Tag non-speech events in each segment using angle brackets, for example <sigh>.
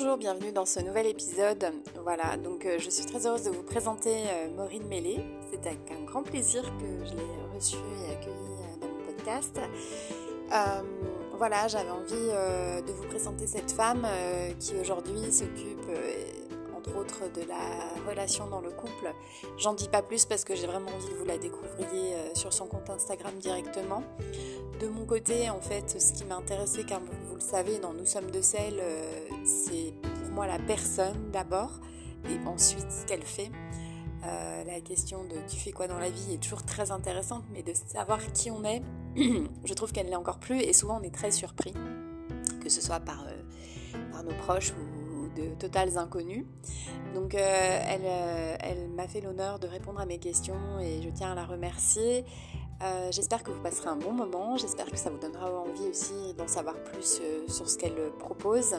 Bonjour, bienvenue dans ce nouvel épisode. Voilà, donc euh, je suis très heureuse de vous présenter euh, Maureen Mélé. C'est avec un grand plaisir que je l'ai reçue et accueillie euh, dans mon podcast. voilà, j'avais envie de vous présenter cette femme qui aujourd'hui s'occupe entre autres de la relation dans le couple. J'en dis pas plus parce que j'ai vraiment envie que vous la découvriez sur son compte Instagram directement. De mon côté, en fait, ce qui m'a intéressé, car vous le savez, dans Nous sommes de sel, euh, c'est pour moi la personne d'abord, et ensuite ce qu'elle fait. Euh, la question de tu fais quoi dans la vie est toujours très intéressante, mais de savoir qui on est, <clears throat> je trouve qu'elle l'est encore plus, et souvent on est très surpris, que ce soit par, euh, nos proches ou de totales inconnus. Donc elle, elle m'a fait l'honneur de répondre à mes questions et je tiens à la remercier. Euh, j'espère que vous passerez un bon moment, j'espère que ça vous donnera envie aussi d'en savoir plus euh, sur ce qu'elle propose.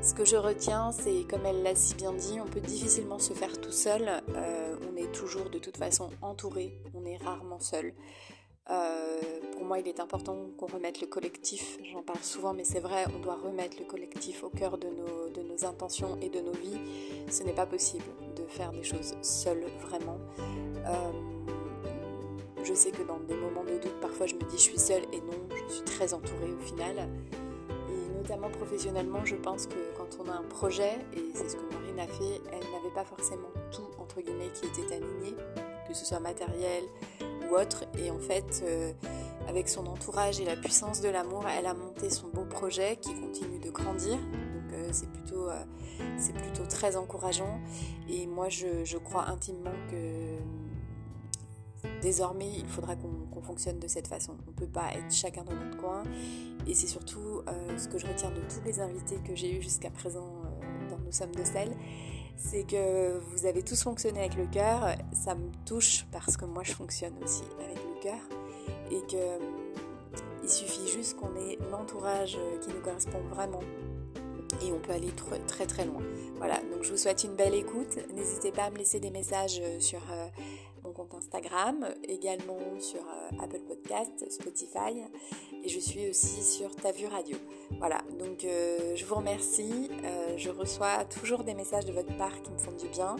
Ce que je retiens, c'est comme elle l'a si bien dit, on peut difficilement se faire tout seul, euh, on est toujours de toute façon entouré, on est rarement seul. pour moi, il est important qu'on remette le collectif, j'en parle souvent, mais c'est vrai, on doit remettre le collectif au cœur de nos, de nos intentions et de nos vies. Ce n'est pas possible de faire des choses seul, vraiment. Je sais que dans des moments de doute, parfois je me dis je suis seule et non, je suis très entourée au final. Et notamment professionnellement, je pense que quand on a un projet, et c'est ce que Maureen a fait, elle n'avait pas forcément tout, entre guillemets, qui était aligné, que ce soit matériel ou autre. Et en fait, euh, avec son entourage et la puissance de l'amour, elle a monté son beau projet qui continue de grandir. Donc euh, c'est plutôt, euh, plutôt très encourageant. Et moi, je, je crois intimement que désormais, il faudra qu'on fonctionne de cette façon. On ne peut pas être chacun dans notre coin. Et c'est surtout euh, ce que je retiens de tous les invités que j'ai eus jusqu'à présent euh, dans Nous sommes de sel, c'est que vous avez tous fonctionné avec le cœur. Ça me touche parce que moi je fonctionne aussi avec le cœur. Et qu'il euh, suffit juste qu'on ait l'entourage qui nous correspond vraiment et on peut aller très très loin. Voilà, donc je vous souhaite une belle écoute. N'hésitez pas à me laisser des messages sur compte Instagram, également sur euh, Apple Podcast, Spotify et je suis aussi sur Ta Vue Radio. Voilà, donc euh, je vous remercie. Euh, je reçois toujours des messages de votre part qui me font du bien.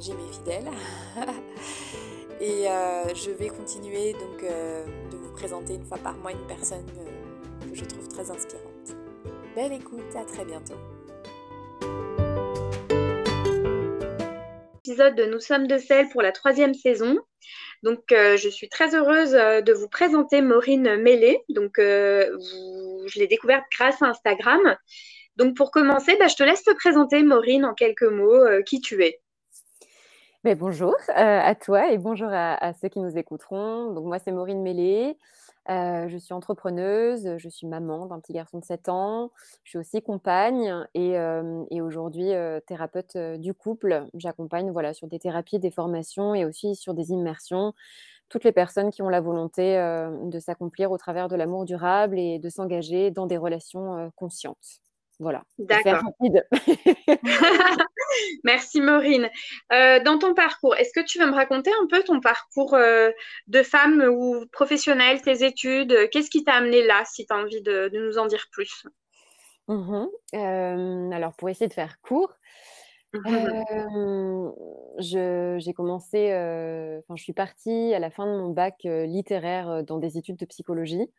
J'ai mes fidèles. <laughs> et je vais continuer donc de vous présenter une fois par mois une personne que je trouve très inspirante. Belle écoute, à très bientôt. Épisode de Nous sommes de sel pour la troisième saison. Donc, euh, je suis très heureuse euh, de vous présenter Maureen Mélé. Donc, euh, je l'ai découverte grâce à Instagram. Donc, pour commencer, bah, je te laisse te présenter, Maureen, en quelques mots, qui tu es. Mais bonjour à toi et bonjour à, à, ceux qui nous écouteront. Donc, moi, c'est Maureen Mélé. Je suis entrepreneuse, je suis maman d'un petit garçon de 7 ans, je suis aussi compagne et, aujourd'hui thérapeute du couple. J'accompagne voilà, sur des thérapies, des formations et aussi sur des immersions toutes les personnes qui ont la volonté de s'accomplir au travers de l'amour durable et de s'engager dans des relations conscientes. Voilà. D'accord. <laughs> Merci Maureen. Euh, dans ton parcours, est-ce que tu veux me raconter un peu ton parcours euh, de femme ou professionnelle, tes études? Qu'est-ce qui t'a amené là, si tu as envie de, nous en dire plus? Mmh euh, Alors, pour essayer de faire court, <laughs> mmh j'ai commencé, enfin, je suis partie à la fin de mon bac littéraire dans des études de psychologie.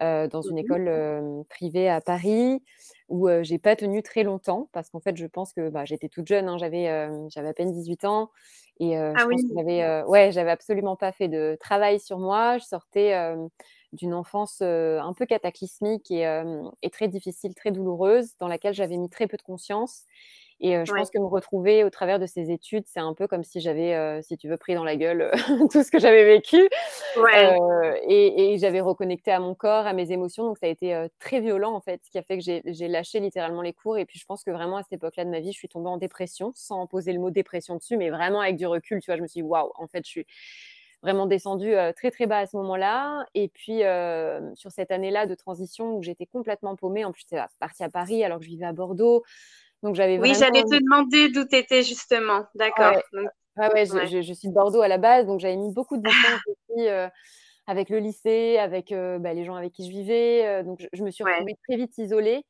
Dans une mmh école privée à Paris où j'ai pas tenu très longtemps parce qu'en fait je pense que bah, j'étais toute jeune, hein, j'avais j'avais à peine 18 ans et ah je j'avais ouais j'avais absolument pas fait de travail sur moi. Je sortais d'une enfance un peu cataclysmique et, et, très difficile, très douloureuse, dans laquelle j'avais mis très peu de conscience. Et je pense que me retrouver au travers de ces études, c'est un peu comme si j'avais, si tu veux, pris dans la gueule <laughs> tout ce que j'avais vécu. et, j'avais reconnecté à mon corps, à mes émotions. Donc ça a été très violent, en fait, ce qui a fait que j'ai lâché littéralement les cours. Et puis je pense que vraiment, à cette époque-là de ma vie, je suis tombée en dépression, sans poser le mot dépression dessus, mais vraiment avec du recul. Tu vois, je me suis dit, waouh, en fait, je suis vraiment descendue très très bas à ce moment-là. Et puis sur cette année-là de transition où j'étais complètement paumée, en plus j'étais partie à Paris alors que je vivais à Bordeaux. Donc j'avais Oui, j'allais te demander d'où tu étais justement. D'accord. Ouais. Je, suis de Bordeaux à la base, donc j'avais mis beaucoup de distance aussi euh, avec le lycée, avec euh, bah, les gens avec qui je vivais. Euh, donc je, me suis retrouvée très vite isolée.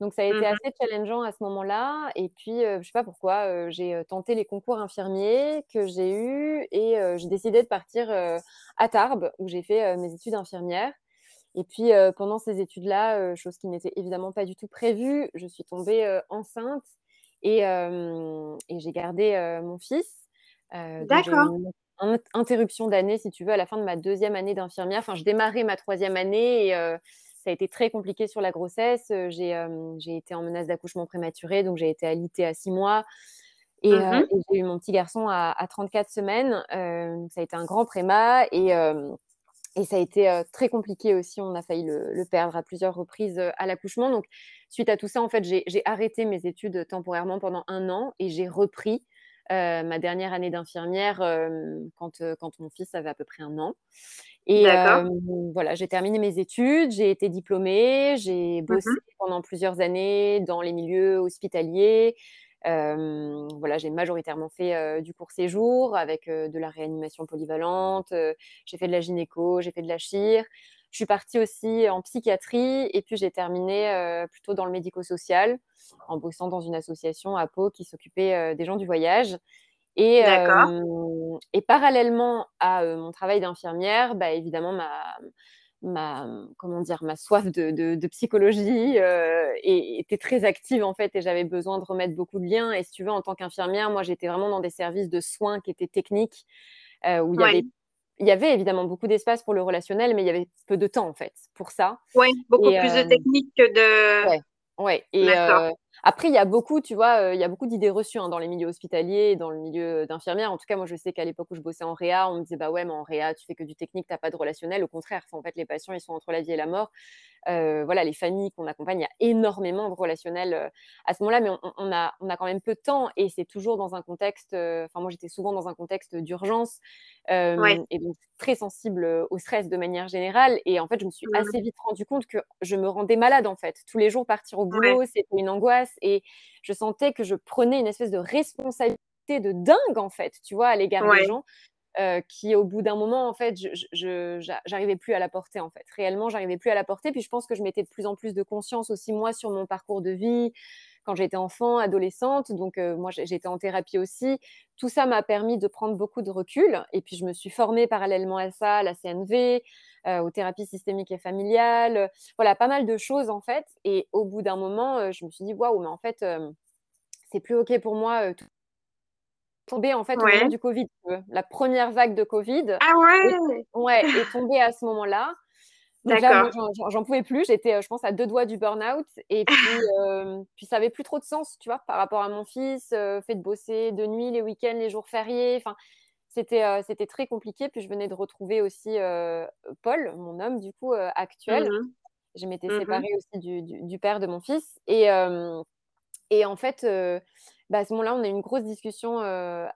Donc ça a été Mmh assez challengeant à ce moment-là. Et puis, je je sais pas pourquoi, j'ai tenté les concours infirmiers que j'ai eus et j'ai décidé de partir à Tarbes où j'ai fait mes études infirmières. Et puis pendant ces études-là, chose qui n'était évidemment pas du tout prévue, je suis tombée enceinte et, et j'ai gardé mon fils. D'accord. interruption d'année, si tu veux, à la fin de ma deuxième année d'infirmière. Enfin, je démarrais ma troisième année et ça a été très compliqué sur la grossesse. J'ai été en menace d'accouchement prématuré, donc j'ai été alitée à six mois. Et, Mmh j'ai eu mon petit garçon à, 34 semaines. ça a été un grand préma et, et ça a été très compliqué aussi. On a failli le, perdre à plusieurs reprises à l'accouchement. Donc, suite à tout ça, en fait, j'ai arrêté mes études temporairement pendant un an et j'ai repris ma dernière année d'infirmière quand, quand mon fils avait à peu près un an. Et voilà, j'ai terminé mes études, j'ai été diplômée, j'ai Mmh bossé pendant plusieurs années dans les milieux hospitaliers. Voilà, j'ai majoritairement fait du court séjour avec de la réanimation polyvalente. j'ai fait de la gynéco, j'ai fait de la chire. Je suis partie aussi en psychiatrie et puis j'ai terminé plutôt dans le médico-social en bossant dans une association à Pau qui s'occupait des gens du voyage. Et, et parallèlement à mon travail d'infirmière, bah, évidemment, ma, ma, comment dire, ma soif de, de, psychologie était très active en fait et j'avais besoin de remettre beaucoup de liens. Et si tu veux, en tant qu'infirmière, moi j'étais vraiment dans des services de soins qui étaient techniques, où il y avait il y avait évidemment beaucoup d'espace pour le relationnel, mais il y avait peu de temps en fait pour ça. Oui, beaucoup plus de techniques que de. Ouais, ouais. Et, après, il y a beaucoup, tu vois, il y a beaucoup d'idées reçues hein, dans les milieux hospitaliers, dans le milieu d'infirmière. En tout cas, moi, je sais qu'à l'époque où je bossais en réa, on me disait, bah ouais, mais en réa, tu fais que du technique, tu n'as pas de relationnel. Au contraire, en fait, les patients, ils sont entre la vie et la mort. voilà, les familles qu'on accompagne, il y a énormément de relationnel à ce moment-là, mais on, a, on a quand même peu de temps et c'est toujours dans un contexte. Enfin, moi, j'étais souvent dans un contexte d'urgence et donc très sensible au stress de manière générale. Et en fait, je me suis mmh assez vite rendu compte que je me rendais malade, en fait. Tous les jours, partir au boulot, c'était une angoisse et je sentais que je prenais une espèce de responsabilité de dingue, en fait, tu vois, à l'égard des gens. qui au bout d'un moment en fait je j'arrivais plus à la porter en fait. Réellement j'arrivais plus à la porter puis je pense que je mettais de plus en plus de conscience aussi moi sur mon parcours de vie quand j'étais enfant adolescente. Donc moi j'étais en thérapie aussi. Tout ça m'a permis de prendre beaucoup de recul et puis je me suis formée parallèlement à ça à la CNV aux thérapies systémiques et familiales voilà pas mal de choses en fait et au bout d'un moment je me suis dit waouh mais en fait c'est plus ok pour moi tout tombé en fait au moment du Covid. La première vague de Covid ah ouais est, ouais, est tombée à ce moment-là. Là, j'en pouvais plus. J'étais, je pense, à deux doigts du burn-out. Et <laughs> puis, puis ça avait plus trop de sens, tu vois, par rapport à mon fils, fait de bosser de nuit, les week-ends, les jours fériés. Enfin, c'était, c'était très compliqué. Puis je venais de retrouver aussi Paul, mon homme, du coup, actuel. Mmh Je m'étais mmh séparée aussi du, du, père de mon fils. Et, et en fait, bah, à ce moment-là, on a eu une grosse discussion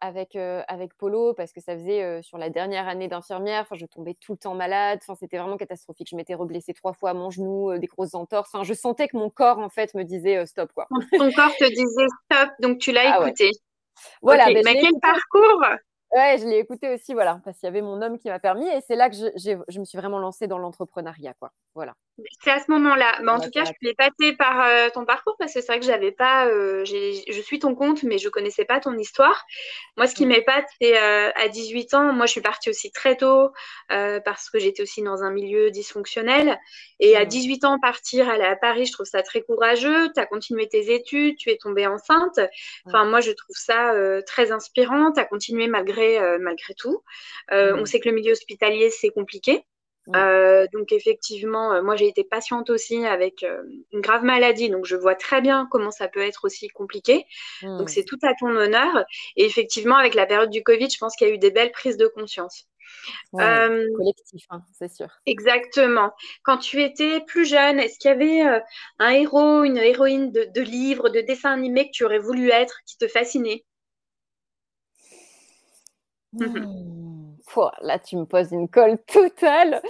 avec, avec Polo parce que ça faisait sur la dernière année d'infirmière, je tombais tout le temps malade, c'était vraiment catastrophique. Je m'étais reblessée trois fois à mon genou, des grosses entorses. je sentais que mon corps, en fait, me disait stop. Quoi. Ton corps te disait stop, donc tu l'as ah écouté. Voilà, mais quel parcours Ouais, je l'ai écouté aussi, voilà, parce qu'il y avait mon homme qui m'a permis, et c'est là que je, me suis vraiment lancée dans l'entrepreneuriat, quoi. Voilà. C'est à ce moment-là. Mais en tout cas, je suis épatée par euh, ton parcours parce que c'est vrai que j'avais pas. Euh, je suis ton compte, mais je connaissais pas ton histoire. Moi, ce qui m'épate, c'est euh, à 18 ans. Moi, je suis partie aussi très tôt parce que j'étais aussi dans un milieu dysfonctionnel. Et à 18 mm. ans, partir aller à Paris, je trouve ça très courageux. Tu as continué tes études, tu es tombée enceinte. Enfin, moi, je trouve ça très inspirant. Tu as continué malgré, malgré tout. On sait que le milieu hospitalier, c'est compliqué. Euh, donc effectivement, euh, moi j'ai été patiente aussi avec euh, une grave maladie, donc je vois très bien comment ça peut être aussi compliqué. Donc mmh. c'est tout à ton honneur. Et effectivement, avec la période du Covid, je pense qu'il y a eu des belles prises de conscience. collectif, hein, c'est sûr. Exactement. Quand tu étais plus jeune, est-ce qu'il y avait un héros, une héroïne de, de livres, de dessins animés que tu aurais voulu être, qui te fascinait? Mmh là, tu me poses une colle totale.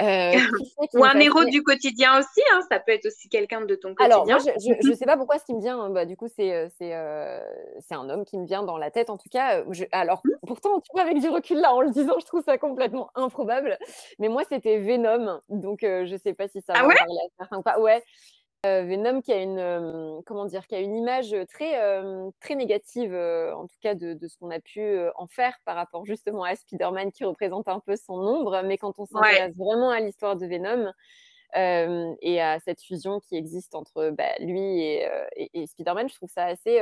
Euh, <laughs> Ou un héros du quotidien aussi, hein, ça peut être aussi quelqu'un de ton quotidien. Alors, moi, je ne sais pas pourquoi ce qui me vient, bah, du coup, c'est euh, euh, c'est un homme qui me vient dans la tête, en tout cas. alors, mmh. pourtant, tu vois, avec du recul, là, en le disant, je trouve ça complètement improbable. Mais moi, c'était Venom, donc je ne sais pas si ça ah va parler à certains ou pas. Ouais, Venom qui a une comment dire qui a une image très très négative en tout cas de, ce qu'on a pu en faire par rapport justement à Spider-Man qui représente un peu son ombre mais quand on s'intéresse vraiment à l'histoire de Venom et à cette fusion qui existe entre bah, lui et, Spider-Man, je trouve ça assez,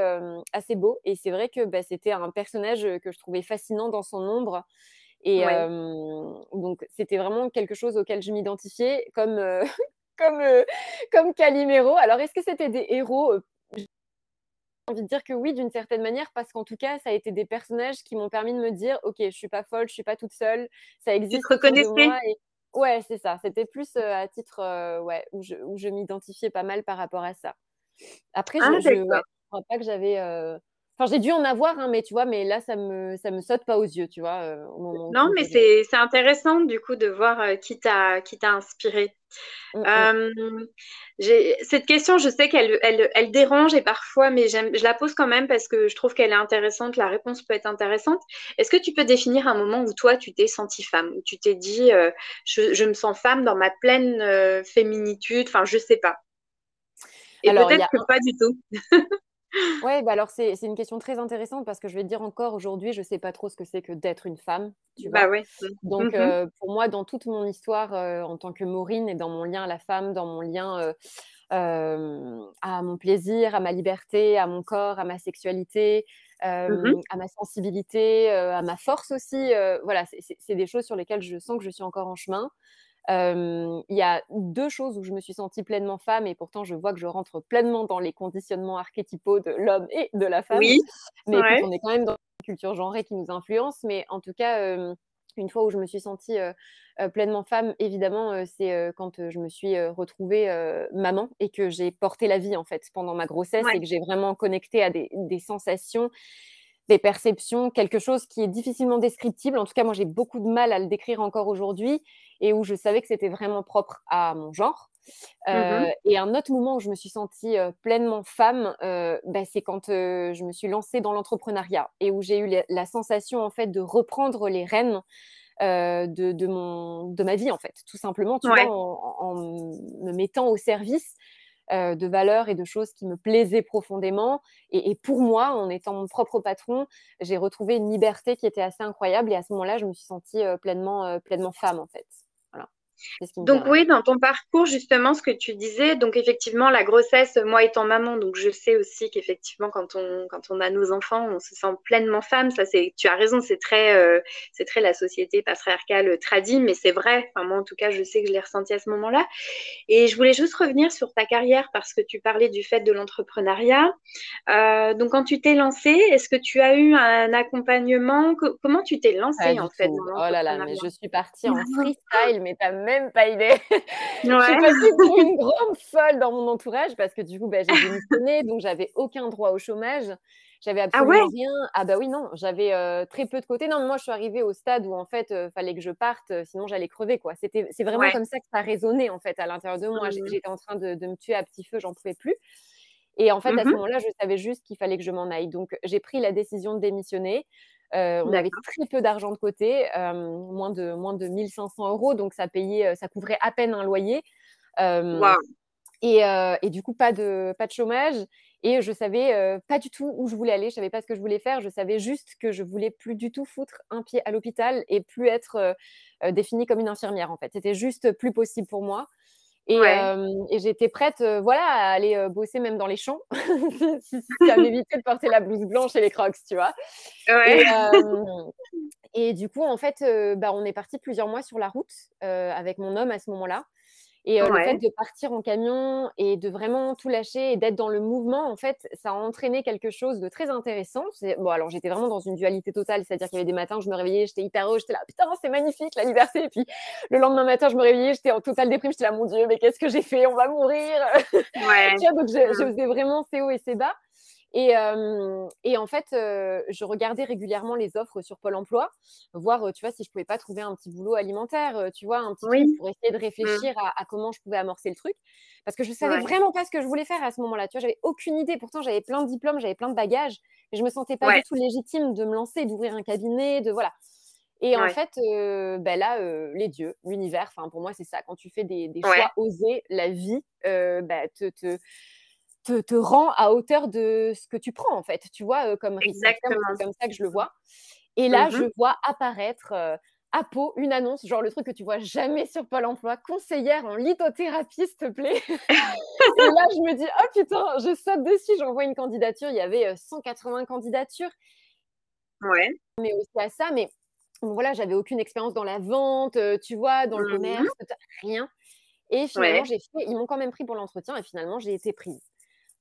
assez beau. Et c'est vrai que bah, c'était un personnage que je trouvais fascinant dans son ombre. Et donc, c'était vraiment quelque chose auquel je m'identifiais comme, comme, comme Calimero. Alors, est-ce que c'était des héros? J'ai envie de dire que oui, d'une certaine manière, parce qu'en tout cas, ça a été des personnages qui m'ont permis de me dire, ok, je suis pas folle, je suis pas toute seule, ça existe. Tu te reconnaissais? Ouais, c'est ça. C'était plus à titre ouais, où je, où je m'identifiais pas mal par rapport à ça. Après, je, ne ah, crois pas que j'avais. Enfin, j'ai dû en avoir, hein, mais tu vois, mais là, ça me, ça me saute pas aux yeux, tu vois. non, mais c'est, c'est intéressant, du coup, de voir qui t'a, qui t'a inspiré. Mmh, mmh. cette question, je sais qu'elle elle, elle dérange et parfois, mais je la pose quand même parce que je trouve qu'elle est intéressante. La réponse peut être intéressante. Est-ce que tu peux définir un moment où toi, tu t'es sentie femme, où tu t'es dit, je, je, me sens femme dans ma pleine féminitude Enfin, je sais pas. Et peut-être que pas du tout. <laughs> Oui, bah alors c'est une question très intéressante parce que je vais te dire encore aujourd'hui, je ne sais pas trop ce que c'est que d'être une femme. Tu bah vois? Donc mmh pour moi, dans toute mon histoire en tant que Maureen et dans mon lien à la femme, dans mon lien à mon plaisir, à ma liberté, à mon corps, à ma sexualité, mmh à ma sensibilité, à ma force aussi, voilà, c'est des choses sur lesquelles je sens que je suis encore en chemin il y a deux choses où je me suis sentie pleinement femme et pourtant je vois que je rentre pleinement dans les conditionnements archétypaux de l'homme et de la femme. Oui. Mais on est quand même dans une culture genrée qui nous influence. Mais en tout cas, une fois où je me suis sentie pleinement femme, évidemment, c'est quand je me suis retrouvée maman et que j'ai porté la vie en fait pendant ma grossesse et que j'ai vraiment connecté à des, des sensations des perceptions, quelque chose qui est difficilement descriptible. En tout cas, moi, j'ai beaucoup de mal à le décrire encore aujourd'hui et où je savais que c'était vraiment propre à mon genre. Mmh euh, et un autre moment où je me suis sentie euh, pleinement femme, euh, bah, c'est quand je me suis lancée dans l'entrepreneuriat et où j'ai eu la, sensation en fait de reprendre les rênes de, de, mon, de ma vie en fait, tout simplement, tu vois, en, en, me mettant au service euh, de valeurs et de choses qui me plaisaient profondément. Et, pour moi, en étant mon propre patron, j'ai retrouvé une liberté qui était assez incroyable. Et à ce moment-là, je me suis sentie euh, pleinement, euh, pleinement femme, en fait. Donc oui, dans ton parcours, justement, ce que tu disais, donc effectivement, la grossesse, moi étant maman, donc je sais aussi qu'effectivement, quand on, quand on a nos enfants, on se sent pleinement femme. Ça, c'est, tu as raison, c'est très, euh, c'est très la société patriarcale euh, tradie, mais c'est vrai. Enfin, moi, en tout cas, je sais que je l'ai ressenti à ce moment-là. Et je voulais juste revenir sur ta carrière parce que tu parlais du fait de l'entrepreneuriat. Euh, donc, quand tu t'es lancée, est-ce que tu as eu un accompagnement? Comment tu t'es lancée en fait Oh là là, mais je suis partie en <laughs> freestyle, mais t'as même pas idée. <laughs> je suis passée pour une grande folle dans mon entourage parce que du coup, bah, j'ai démissionné, donc j'avais aucun droit au chômage. J'avais ah absolument rien. Ah bah oui, non, j'avais très peu de côté. Non, moi, je suis arrivée au stade où en fait, il fallait que je parte, sinon j'allais crever, quoi. C'était, c'est vraiment comme ça que ça résonnait en fait à l'intérieur de moi. Mmh j'étais en train de, me tuer à petit feu, j'en pouvais plus. Et en fait, à ce mmh moment-là, je savais juste qu'il fallait que je m'en aille. Donc, j'ai pris la décision de démissionner. Euh, on avait très peu d'argent de côté, euh, moins, de, moins de 1500 euros, donc ça payait, euh, ça couvrait à peine un loyer. Et, et, du coup, pas de, pas de chômage. Et je savais pas du tout où je voulais aller, je savais pas ce que je voulais faire. Je savais juste que je voulais plus du tout foutre un pied à l'hôpital et plus être définie comme une infirmière en fait. C'était juste plus possible pour moi. Et, j'étais prête, voilà, à aller bosser même dans les champs, <laughs> si, ça m'évitait de porter la blouse blanche et les crocs, tu vois. Et, <laughs> du coup, en fait, bah, on est parti plusieurs mois sur la route avec mon homme à ce moment-là. Et le fait de partir en camion et de vraiment tout lâcher et d'être dans le mouvement, en fait, ça a entraîné quelque chose de très intéressant. Bon, alors j'étais vraiment dans une dualité totale, c'est-à-dire qu'il y avait des matins où je me réveillais, j'étais hyper heureuse, j'étais là, putain, c'est magnifique la liberté. Et puis le lendemain matin, je me réveillais, j'étais en totale déprime, j'étais là, mon Dieu, mais qu'est-ce que j'ai fait? On va mourir. Ouais. donc je, je faisais vraiment ces hauts et ces bas. Et, et, en fait, je regardais régulièrement les offres sur Pôle emploi, voir, tu vois, si je pouvais pas trouver un petit boulot alimentaire, tu vois, un petit truc pour essayer de mmh. réfléchir à, comment je pouvais amorcer le truc. Parce que je savais vraiment pas ce que je voulais faire à ce moment-là. Tu vois, j'avais aucune idée. Pourtant, j'avais plein de diplômes, j'avais plein de bagages, mais je me sentais pas du tout légitime de me lancer, d'ouvrir un cabinet, de voilà. Et en fait, ben là, les dieux, l'univers, enfin pour moi c'est ça. Quand tu fais des, choix osés, la vie bah, te, te, te, rend à hauteur de ce que tu prends, en fait, tu vois, comme Exactement. C'est comme ça que je le vois. Et là, je mmh vois apparaître à Pau une annonce, genre le truc que tu vois jamais sur Pôle emploi, conseillère en lithothérapie, s'il te plaît. <laughs> et là, je me dis, oh putain, je saute dessus, j'envoie une candidature. Il y avait 180 candidatures. Ouais. Mais aussi à ça, mais voilà, j'avais aucune expérience dans la vente, tu vois, dans le mmh commerce, rien. Et finalement, j'ai fait, ils m'ont quand même pris pour l'entretien et finalement, j'ai été prise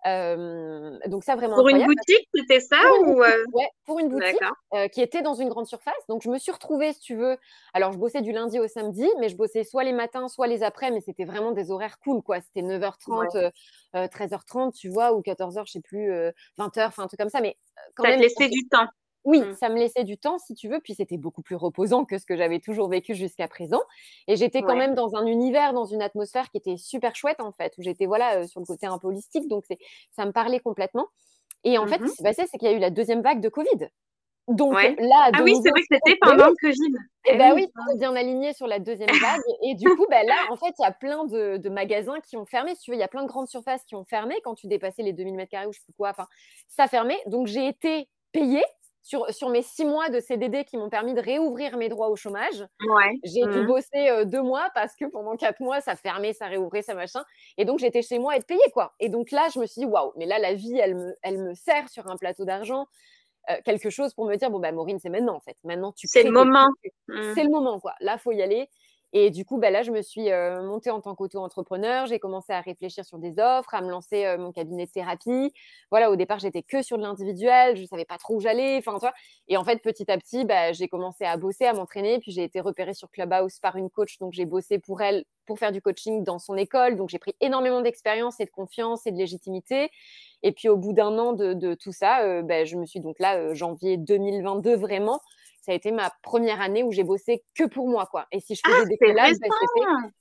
donc ça vraiment. Pour une boutique, c'était ça pour ou Ouais, pour une boutique qui était dans une grande surface. Donc je me suis retrouvée, si tu veux. Alors je bossais du lundi au samedi, mais je bossais soit les matins, soit les après, mais c'était vraiment des horaires cool, quoi. C'était 9h30, 13h30, tu vois, ou 14h, je sais plus, 20h, enfin un truc comme ça. Mais quand ça même. Ça laissait du temps. Oui, mmh. ça me laissait du temps, si tu veux, puis c'était beaucoup plus reposant que ce que j'avais toujours vécu jusqu'à présent. Et j'étais quand même dans un univers, dans une atmosphère qui était super chouette, en fait, où j'étais voilà, euh, sur le côté un peu holistique, donc ça me parlait complètement. Et en fait, ce qui mmh s'est passé, c'est qu'il y a eu la deuxième vague de Covid. Donc là, ah oui, c'est vrai que c'était pendant le Covid. Et eh bah oui, on bien aligné sur la deuxième <laughs> vague. Et du coup, bah, là, en fait, il y a plein de, magasins qui ont fermé. Si tu veux, il y a plein de grandes surfaces qui ont fermé quand tu dépassais les 2000 m2 ou je sais plus quoi. Enfin, ça fermé. Donc j'ai été payée sur, mes six mois de CDD qui m'ont permis de réouvrir mes droits au chômage. J'ai pu mmh. bosser euh, deux mois parce que pendant quatre mois, ça fermait, ça réouvrait, ça machin. Et donc, j'étais chez moi à être payée, quoi. Et donc là, je me suis dit, waouh, mais là, la vie, elle me, elle me sert sur un plateau d'argent. Euh, quelque chose pour me dire bon bah Maureen c'est maintenant en fait maintenant tu c'est le moment mmh. c'est le moment quoi là faut y aller et du coup, bah, là, je me suis montée en tant qu'auto-entrepreneur. J'ai commencé à réfléchir sur des offres, à me lancer mon cabinet de thérapie. Voilà, au départ, j'étais que sur de l'individuel. Je ne savais pas trop où j'allais. Enfin, toi. Et en fait, petit à petit, bah, j'ai commencé à bosser, à m'entraîner. Puis j'ai été repérée sur Clubhouse par une coach. Donc, j'ai bossé pour elle pour faire du coaching dans son école. Donc, j'ai pris énormément d'expérience et de confiance et de légitimité. Et puis, au bout d'un an de, tout ça, bah, je me suis donc là, janvier 2022, vraiment ça a été ma première année où j'ai bossé que pour moi, quoi. Et si je faisais ah, des collages, bah,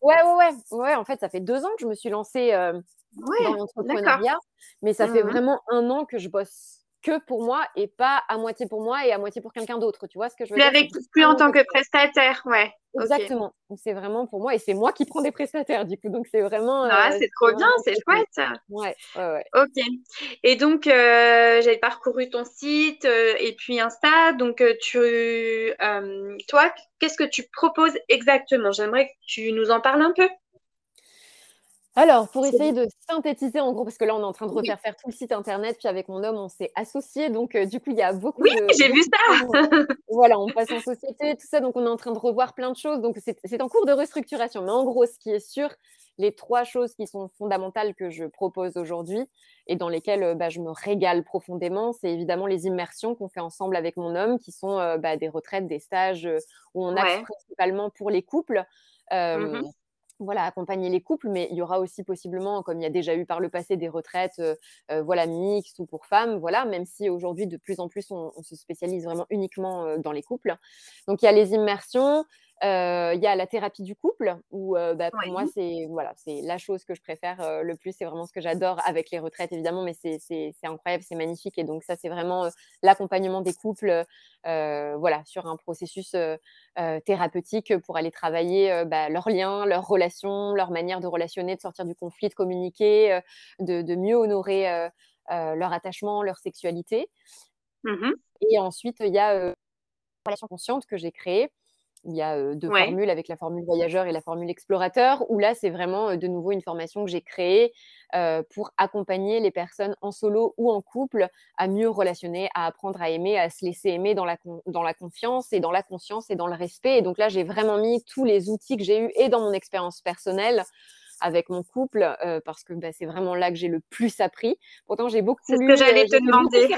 ouais, ouais, ouais, ouais. En fait, ça fait deux ans que je me suis lancée euh, dans l'entrepreneuriat, mais ça fait mmh vraiment un an que je bosse que pour moi et pas à moitié pour moi et à moitié pour quelqu'un d'autre. Tu vois ce que je veux dire? avec, Plus en tant que prestataire, ouais. Exactement. C'est vraiment pour moi et c'est moi qui prends des prestataires du coup. Donc c'est vraiment. Ah, euh, c'est trop bien, c'est chouette. Ouais, ouais, ouais. Ok. Et donc euh, j'avais parcouru ton site euh, et puis Insta. Donc tu, toi, qu'est-ce que tu proposes exactement? J'aimerais que tu nous en parles un peu. Alors, pour essayer de synthétiser en gros, parce que là, on est en train de refaire faire tout le site internet, puis avec mon homme, on s'est associés, donc euh, du coup, il y a beaucoup oui, de. Oui, j'ai vu ça. <laughs> Voilà, on passe en société, tout ça, donc on est en train de revoir plein de choses, donc c'est en cours de restructuration. Mais en gros, ce qui est sûr, les trois choses qui sont fondamentales que je propose aujourd'hui et dans lesquelles euh, bah, je me régale profondément, c'est évidemment les immersions qu'on fait ensemble avec mon homme, qui sont euh, bah, des retraites, des stages où on axe principalement pour les couples. Mmh voilà, accompagner les couples, mais il y aura aussi possiblement, comme il y a déjà eu par le passé, des retraites voilà, mixtes ou pour femmes, voilà, même si aujourd'hui, de plus en plus, on, se spécialise vraiment uniquement dans les couples. Donc, il y a les immersions, il y a la thérapie du couple, où bah, pour moi, c'est voilà, la chose que je préfère le plus. C'est vraiment ce que j'adore avec les retraites, évidemment, mais c'est incroyable, c'est magnifique. Et donc, ça, c'est vraiment l'accompagnement des couples voilà, sur un processus thérapeutique pour aller travailler bah, leurs liens, leurs relations, leur manière de relationner, de sortir du conflit, de communiquer, de, mieux honorer leur attachement, leur sexualité. Mmh Et ensuite, il y a la relation consciente que j'ai créée il y a deux formules avec la formule voyageur et la formule explorateur, où là, c'est vraiment de nouveau une formation que j'ai créée pour accompagner les personnes en solo ou en couple à mieux relationner, à apprendre à aimer, à se laisser aimer dans la, dans la confiance et dans la conscience et dans le respect. Et donc là, j'ai vraiment mis tous les outils que j'ai eus et dans mon expérience personnelle avec mon couple euh, parce que bah, c'est vraiment là que j'ai le plus appris. Pourtant, j'ai beaucoup lu. C'est ce que j'allais euh, te demander.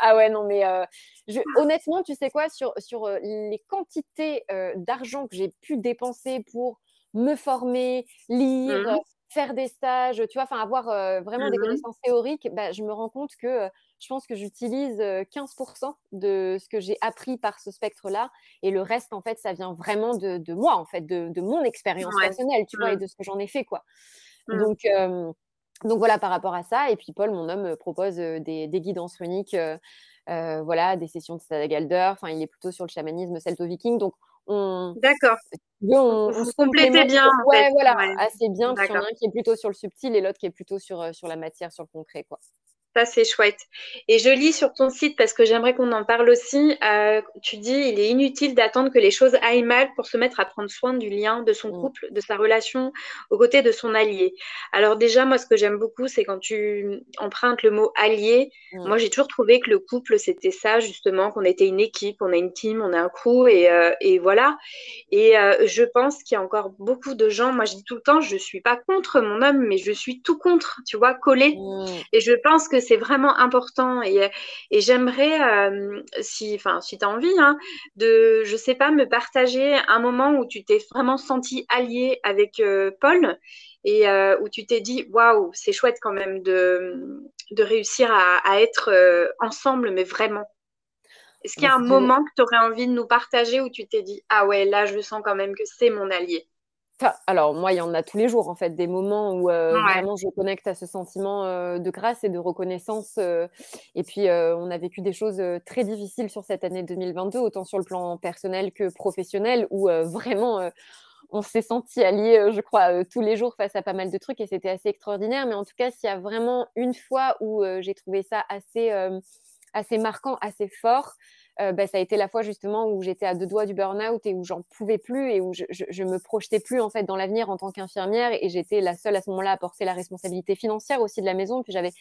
Ah ouais, non, mais euh, je, honnêtement, tu sais quoi, sur, sur les quantités d'argent que j'ai pu dépenser pour me former, lire, mmh faire des stages, tu vois, enfin avoir vraiment des mmh connaissances théoriques, bah, je me rends compte que je pense que j'utilise 15% de ce que j'ai appris par ce spectre-là. Et le reste, en fait, ça vient vraiment de, moi, en fait, de, mon expérience personnelle, tu vois, et mmh. de ce que j'en ai fait, quoi. Mmh. Donc, donc voilà, par rapport à ça. Et puis Paul, mon homme, propose des, des guidances runiques. voilà, des sessions de Stadagalder. Enfin, il est plutôt sur le chamanisme celto-viking. Donc, D'accord. On, vous complétez bien. ouais, voilà, assez bien. Parce qu'il y en a un qui est plutôt sur le subtil et l'autre qui est plutôt sur, sur la matière, sur le concret. Quoi. Ça, c'est chouette. Et je lis sur ton site parce que j'aimerais qu'on en parle aussi. Euh, tu dis il est inutile d'attendre que les choses aillent mal pour se mettre à prendre soin du lien de son mm. couple, de sa relation aux côtés de son allié. Alors déjà, moi, ce que j'aime beaucoup, c'est quand tu empruntes le mot allié. Mm. Moi, j'ai toujours trouvé que le couple, c'était ça, justement, qu'on était une équipe, on a une team, on a un crew, et, euh, et voilà. Et euh, je pense qu'il y a encore beaucoup de gens, moi, je dis tout le temps, je suis pas contre mon homme, mais je suis tout contre, tu vois, collé. Mm. Et je pense que c'est vraiment important et, et j'aimerais, euh, si, enfin, si tu as envie, hein, de, je sais pas, me partager un moment où tu t'es vraiment senti allié avec euh, Paul et euh, où tu t'es dit, waouh, c'est chouette quand même de, de réussir à, à être ensemble, mais vraiment. Est-ce qu'il y a un moment que tu aurais envie de nous partager où tu t'es dit, ah ouais, là, je sens quand même que c'est mon allié? Alors moi, il y en a tous les jours en fait, des moments où euh, vraiment je connecte à ce sentiment euh, de grâce et de reconnaissance. Euh, et puis on a vécu des choses très difficiles sur cette année 2022, autant sur le plan personnel que professionnel, où vraiment on s'est senti alliés, je crois, tous les jours face à pas mal de trucs et c'était assez extraordinaire. Mais en tout cas, s'il y a vraiment une fois où j'ai trouvé ça assez, assez marquant, assez fort, euh, bah, ça a été la fois justement où j'étais à deux doigts du burn-out et où j'en pouvais plus et où je, je, me projetais plus en fait dans l'avenir en tant qu'infirmière et j'étais la seule à ce moment-là à porter la responsabilité financière aussi de la maison. Puis j'avais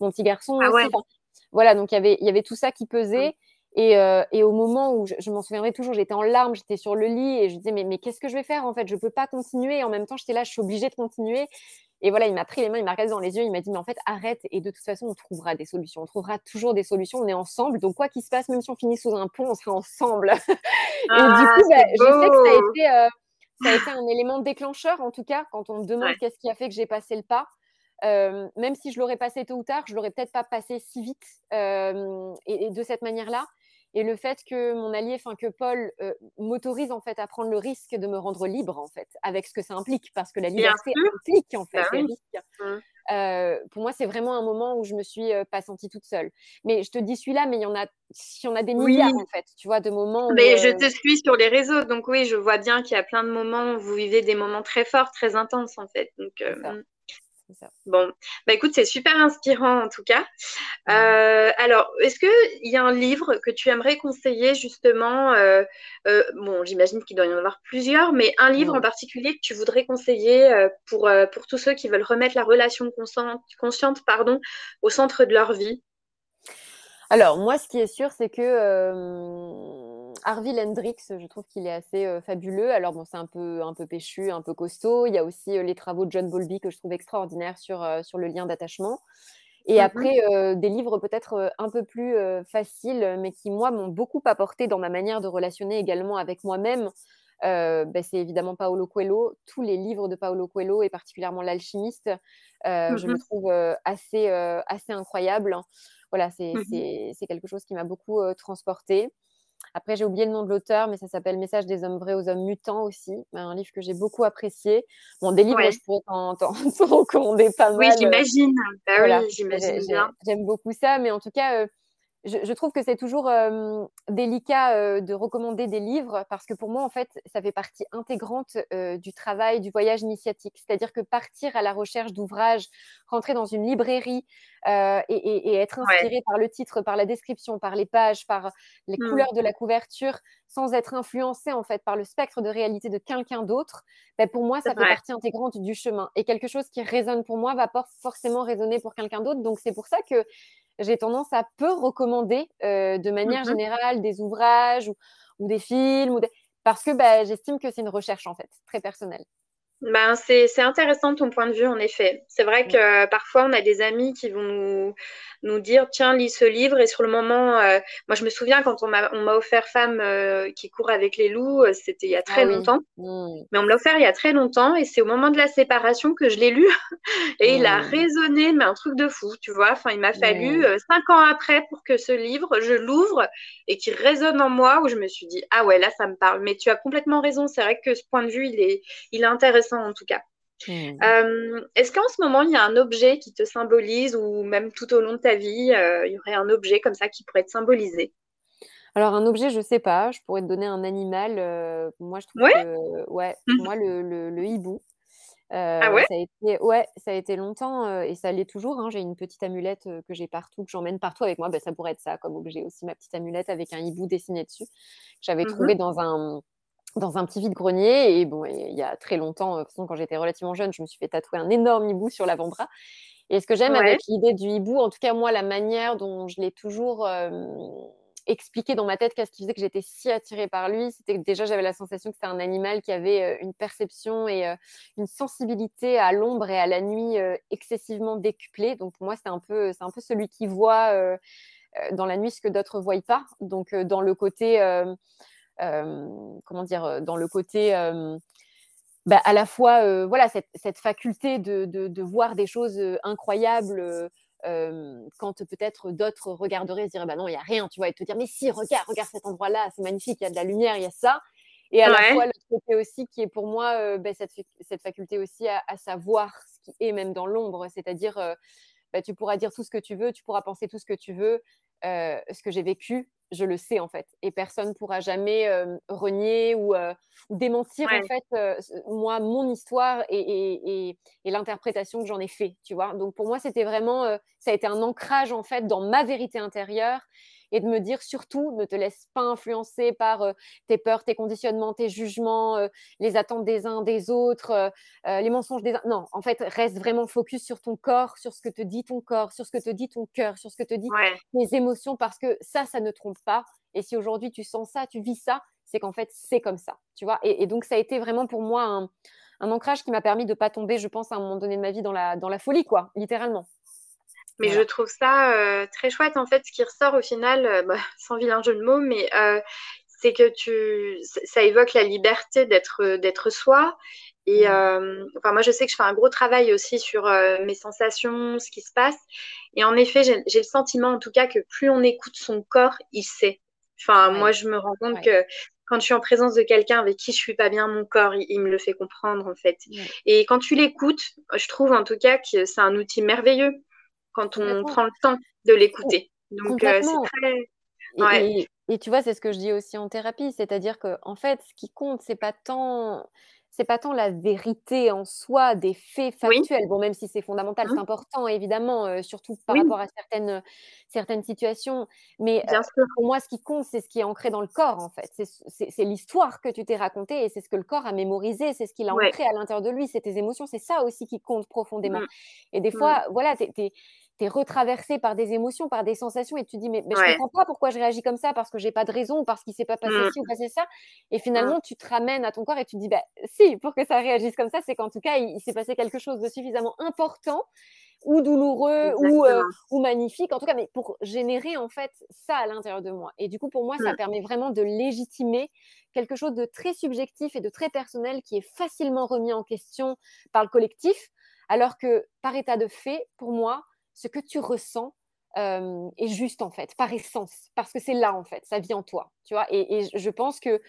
mon petit garçon ah aussi. voilà, donc y il y avait tout ça qui pesait. Et, euh, et, au moment où je, m'en souviendrai toujours, j'étais en larmes, j'étais sur le lit et je disais mais, mais qu'est-ce que je vais faire en fait? Je peux pas continuer. Et en même temps, j'étais là, je suis obligée de continuer. Et voilà, il m'a pris les mains, il m'a regardé dans les yeux, il m'a dit, mais en fait, arrête. Et de toute façon, on trouvera des solutions. On trouvera toujours des solutions. On est ensemble. Donc, quoi qu'il se passe, même si on finit sous un pont, on sera ensemble. <laughs> et du coup, bah, je sais que ça a, été, euh, ça a été un <laughs> élément déclencheur, en tout cas, quand on me demande qu'est-ce qui a fait que j'ai passé le pas. Euh, même si je l'aurais passé tôt ou tard, je l'aurais peut-être pas passé si vite euh, et, de cette manière-là. Et le fait que mon allié, enfin que Paul euh, m'autorise en fait à prendre le risque de me rendre libre en fait, avec ce que ça implique, parce que la liberté implique en fait bah les risques. Mmh. Euh, pour moi, c'est vraiment un moment où je me suis euh, pas sentie toute seule. Mais je te dis celui-là, mais il y en a, il y en a des milliards en fait, tu vois, de moments. Où, mais je te suis sur les réseaux, donc oui, je vois bien qu'il y a plein de moments où vous vivez des moments très forts, très intenses en fait. Donc, Bon, bah écoute, c'est super inspirant en tout cas. Euh, alors, est-ce qu'il y a un livre que tu aimerais conseiller justement euh, euh, Bon, j'imagine qu'il doit y en avoir plusieurs, mais un livre en particulier que tu voudrais conseiller pour, pour tous ceux qui veulent remettre la relation consciente, consciente pardon, au centre de leur vie? Alors, moi, ce qui est sûr, c'est que Harvey Hendrix, je trouve qu'il est assez euh, fabuleux. Alors bon, c'est un peu, un peu péchu, un peu costaud. Il y a aussi euh, les travaux de John Bowlby que je trouve extraordinaires sur, euh, sur le lien d'attachement. Et mmh après, des livres peut-être un peu plus faciles, mais qui, moi, m'ont beaucoup apporté dans ma manière de relationner également avec moi-même. Ben, c'est évidemment Paolo Coelho. Tous les livres de Paolo Coelho, et particulièrement L'Alchimiste, je me trouve assez, assez incroyable. Voilà, mmh c'est quelque chose qui m'a beaucoup transporté. Après, j'ai oublié le nom de l'auteur, mais ça s'appelle Message des hommes vrais aux hommes mutants aussi. Un livre que j'ai beaucoup apprécié. Bon, des livres, je pourrais t'en <laughs> recommander pas mal. Oui, j'imagine. Bah oui, j'imagine bien. J'aime beaucoup ça, mais en tout cas, je, trouve que c'est toujours délicat de recommander des livres parce que pour moi, en fait, ça fait partie intégrante du travail, du voyage initiatique. C'est-à-dire que partir à la recherche d'ouvrages, rentrer dans une librairie et, être inspiré par le titre, par la description, par les pages, par les mmh. couleurs de la couverture, sans être influencé en fait par le spectre de réalité de quelqu'un d'autre, ben, pour moi, ça fait partie intégrante du chemin. Et quelque chose qui résonne pour moi va pas forcément résonner pour quelqu'un d'autre. Donc c'est pour ça que j'ai tendance à peu recommander euh, de manière mmh générale des ouvrages ou, des films, ou parce que bah, j'estime que c'est une recherche en fait, très personnelle. Ben, c'est intéressant ton point de vue, en effet. C'est vrai que parfois, on a des amis qui vont nous, nous dire tiens, lis ce livre. Et sur le moment, euh, moi, je me souviens quand on m'a offert Femme euh, qui court avec les loups, euh, c'était il y a très ah longtemps. Mmh. Mais on me l'a offert il y a très longtemps. Et c'est au moment de la séparation que je l'ai lu. <laughs> et il a mmh. résonné, mais un truc de fou, tu vois. Enfin, il m'a fallu cinq ans après pour que ce livre, je l'ouvre et qu'il résonne en moi, où je me suis dit ah ouais, là, ça me parle. Mais tu as complètement raison. C'est vrai que ce point de vue, il est, il est intéressant en tout cas. Hmm. Euh, est-ce qu'en ce moment, il y a un objet qui te symbolise ou même tout au long de ta vie, euh, il y aurait un objet comme ça qui pourrait te symboliser? Alors un objet, je sais pas, je pourrais te donner un animal, moi je trouve Ouais? que ouais, Mmh. <laughs> pour moi le le le hibou, Ah ouais? ça a été ouais, ça a été longtemps, et ça l'est toujours, hein. J'ai une petite amulette, que j'ai partout, que j'emmène partout avec moi. Bah, ça pourrait être ça comme objet aussi, ma petite amulette avec un hibou dessiné dessus, que j'avais Mmh mh. trouvé dans un dans un petit vide-grenier et bon, il y a très longtemps, de toute façon quand j'étais relativement jeune, je me suis fait tatouer un énorme hibou sur l'avant-bras et ce que j'aime Ouais. avec l'idée du hibou, en tout cas moi, la manière dont je l'ai toujours, hem, expliqué dans ma tête, qu'est-ce qui faisait que j'étais si attirée par lui, c'était que déjà j'avais la sensation que c'était un animal qui avait, heu, une perception et une sensibilité à l'ombre et à la nuit, excessivement décuplée. Donc pour moi, c'est un peu c'est un peu celui qui voit, dans la nuit ce que d'autres voient pas. Donc dans le côté, comment dire? Heu, dans le côté, hem, bah, à la fois, voilà, cette cette faculté de de de voir des choses, incroyables, quand peut-être d'autres regarderaient et se diraient: «Bah non, il y a rien», tu vois? Et te dire: «Mais si, regarde, regarde cet endroit-là, c'est magnifique, il y a de la lumière, il y a ça» et à la fois l'autre côté aussi qui est pour moi, beh, cette fac cette faculté aussi à à savoir ce qui est même dans l'ombre. C'est-à-dire, bah, tu pourras dire tout ce que tu veux, tu pourras penser tout ce que tu veux, heu, ce que j'ai vécu, je le sais, en fait et personne pourra jamais, hem, renier ou heu, ou démentir, en fait, moi, mon histoire et et et et l'interprétation que j'en ai fait, tu vois? Donc pour moi, c'était vraiment, ça a été un ancrage, en fait, dans ma vérité intérieure et de me dire: «Surtout, ne te laisse pas influencer par, heu, tes peurs, tes conditionnements, tes jugements, heu, les attentes des uns des autres, heu, les mensonges des uns». Non, en fait, reste vraiment focus sur ton corps, sur ce que te dit ton corps, sur ce que te dit ton cœur, sur ce que te dit Ouais. tes émotions parce que ça, ça ne trompe pas et si aujourd'hui tu sens ça, tu vis ça, c'est qu'en fait, c'est comme ça, tu vois? Et et donc ça a été vraiment pour moi un un ancrage qui m'a permis de pas tomber, je pense, à un moment donné de ma vie dans la dans la folie, quoi, littéralement. Mais je trouve ça, heu, très chouette en fait, ce qui ressort au final, heu, bah, <laughs> sans vilain jeu de mots, mais heu, c'est que tu ça évoque la liberté d'être, d'être soi. Et Mmh. enfin moi je sais que je fais un gros travail aussi sur, mes sensations, ce qui se passe. Et en effet, j'ai j'ai le sentiment en tout cas que plus on écoute son corps, il sait. Enfin Ouais, moi je me rends compte ouais, que quand je suis en présence de quelqu'un avec qui je suis pas bien, mon corps, il il me le fait comprendre en fait. Ouais, et quand tu l'écoutes, je trouve en tout cas que c'est un outil merveilleux quand on prend le temps de l'écouter. Donc, heu, c'est très ouais. et et et tu vois, c'est ce que je dis aussi en thérapie, c'est-à-dire qu'en fait, ce qui compte, c'est pas tant c'est pas tant la vérité en soi des faits Oui. factuels. Bon, même si c'est fondamental, c'est Mmh. important évidemment, heu, surtout par Oui, rapport à certaines, certaines situations. Mais, sûr. pour moi, ce qui compte, c'est ce qui est ancré dans le corps, en fait. C'est c'est c'est l'histoire que tu t'es racontée et c'est ce que le corps a mémorisé, c'est ce qu'il a Ouais. ancré à l'intérieur de lui, c'est tes émotions, c'est ça aussi qui compte profondément. Mmh. Et des Mmh. fois, voilà, tu es tu es retraversé par des émotions, par des sensations et tu te dis: «Mais mais je Ouais. comprends pas pourquoi je réagis comme ça, parce que j'ai pas de raison, parce qu'il s'est pas passé ci ou Mmh. passé ça» et Mmh. finalement tu te ramènes à ton corps et tu te dis: «Bah si, pour que ça réagisse comme ça, c'est qu'en tout cas, il il s'est passé quelque chose de suffisamment important ou douloureux ou, Exactement. ou magnifique, en tout cas, mais pour générer en fait ça à l'intérieur de moi» et du coup, pour moi, ça Mmh. permet vraiment de légitimer quelque chose de très subjectif et de très personnel qui est facilement remis en question par le collectif, alors que par état de fait, pour moi, ce que tu ressens, hem, est juste en fait, par essence, parce que c'est là en fait, ça vit en toi, tu vois? Et et je pense que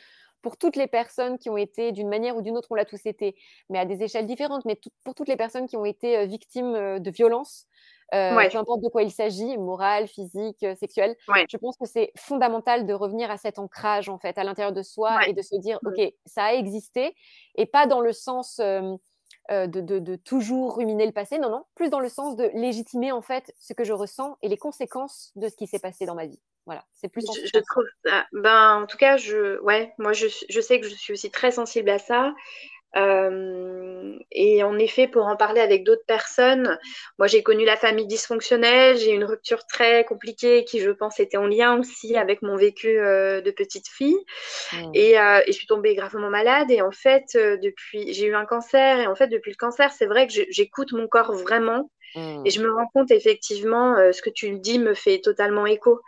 pour toutes les personnes qui ont été d'une manière ou d'une autre, on l'a tous été, mais à des échelles différentes, mais tout pour toutes les personnes qui ont été, heu, victimes, heu, de violences, Ouais. peu importe de quoi il s'agit, heu, sexuelles, Ouais. je pense que c'est fondamental de revenir à cet ancrage en fait, à l'intérieur de soi Ouais. et de se dire: Mmh. «OK, ça a existé» et pas dans le sens, heu, de de de toujours ruminer le passé, non, non, plus dans le sens de légitimer en fait ce que je ressens et les conséquences de ce qui s'est passé dans ma vie. Voilà, c'est plus Je trouve ça ben, en tout cas, je ouais, moi je je sais que je suis aussi très sensible à ça Hem et en effet, pour en parler avec d'autres personnes, moi j'ai connu la famille dysfonctionnelle, j'ai eu une rupture très compliquée qui, je pense, était en lien aussi avec mon vécu, heu, de petite fille Mmh. et heu et je suis tombée gravement malade et en fait, depuis j'ai eu un cancer et en fait, depuis le cancer, c'est vrai que j'écoute mon corps vraiment et Mmh. je me rends compte effectivement, ce que tu dis me fait totalement écho.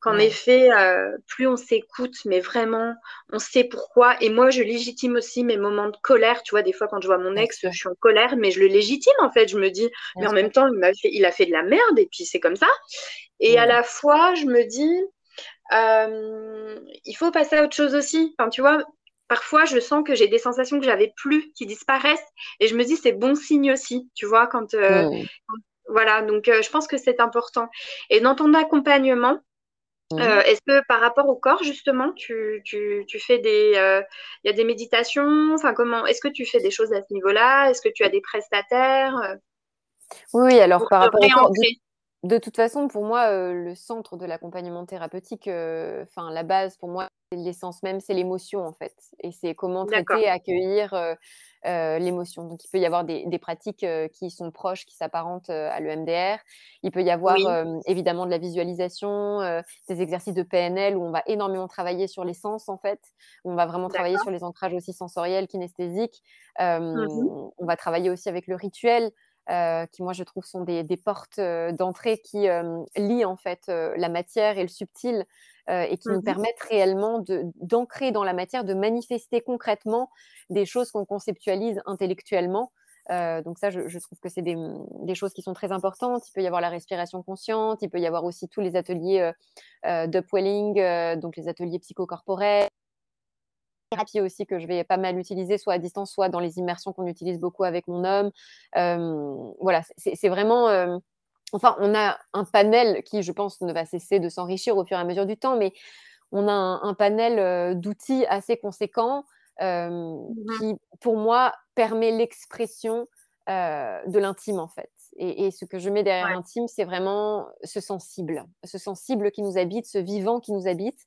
Qu'en Ouais, effet, heu, plus on s'écoute, mais vraiment, on sait pourquoi et moi je légitime aussi mes moments de colère. Tu vois, des fois quand je vois mon ex, je suis en colère, mais je le légitime en fait. Je me dis: «Mais en même temps, il m'a fait il a fait de la merde et puis c'est comme ça» et à la fois, je me dis, il faut passer à autre chose aussi. Enfin, tu vois, parfois je sens que j'ai des sensations que j'avais plus qui disparaissent et je me dis: «C'est bon signe aussi», tu vois? Quand, heu Mmh. voilà, donc heu, je pense que c'est important et dans ton accompagnement, Mmh. Est-ce que par rapport au corps, justement, tu, fais des. Il y a des méditations? Enfin, comment Est-ce que tu fais des choses à ce niveau-là? Est-ce que tu as des prestataires? Oui, alors par rapport au corps. De, toute façon, pour moi, le centre de l'accompagnement thérapeutique, enfin, la base pour moi, c'est l'essence même, c'est l'émotion, en fait. Et c'est comment traiter, accueillir euh, l'émotion. Donc, il peut y avoir des, pratiques euh, qui sont proches, qui s'apparentent euh, à l'EMDR. Il peut y avoir évidemment de la visualisation, des exercices de PNL où on va énormément travailler sur les sens, en fait. on va vraiment travailler sur les ancrages aussi sensoriels, kinesthésiques. Mmh on va travailler aussi avec le rituel. Qui moi je trouve sont des, portes d'entrée qui lient en fait la matière et le subtil euh, et qui nous mmh permettent réellement d'ancrer dans la matière, de manifester concrètement des choses qu'on conceptualise intellectuellement. Euh, donc ça, je, trouve que c'est des, choses qui sont très importantes. Il peut y avoir la respiration consciente, il peut y avoir aussi tous les ateliers euh, d'upwelling, donc les ateliers psychocorporels, thérapie aussi que je vais pas mal utiliser, soit à distance, soit dans les immersions qu'on utilise beaucoup avec mon homme. voilà, c'est vraiment enfin, on a un panel qui, je pense, ne va cesser de s'enrichir au fur et à mesure du temps, mais on a un, panel euh, d'outils assez conséquent euh, qui, pour moi, permet l'expression euh, de l'intime, en fait. Et, ce que je mets derrière l'intime, c'est vraiment ce sensible, ce sensible qui nous habite, ce vivant qui nous habite.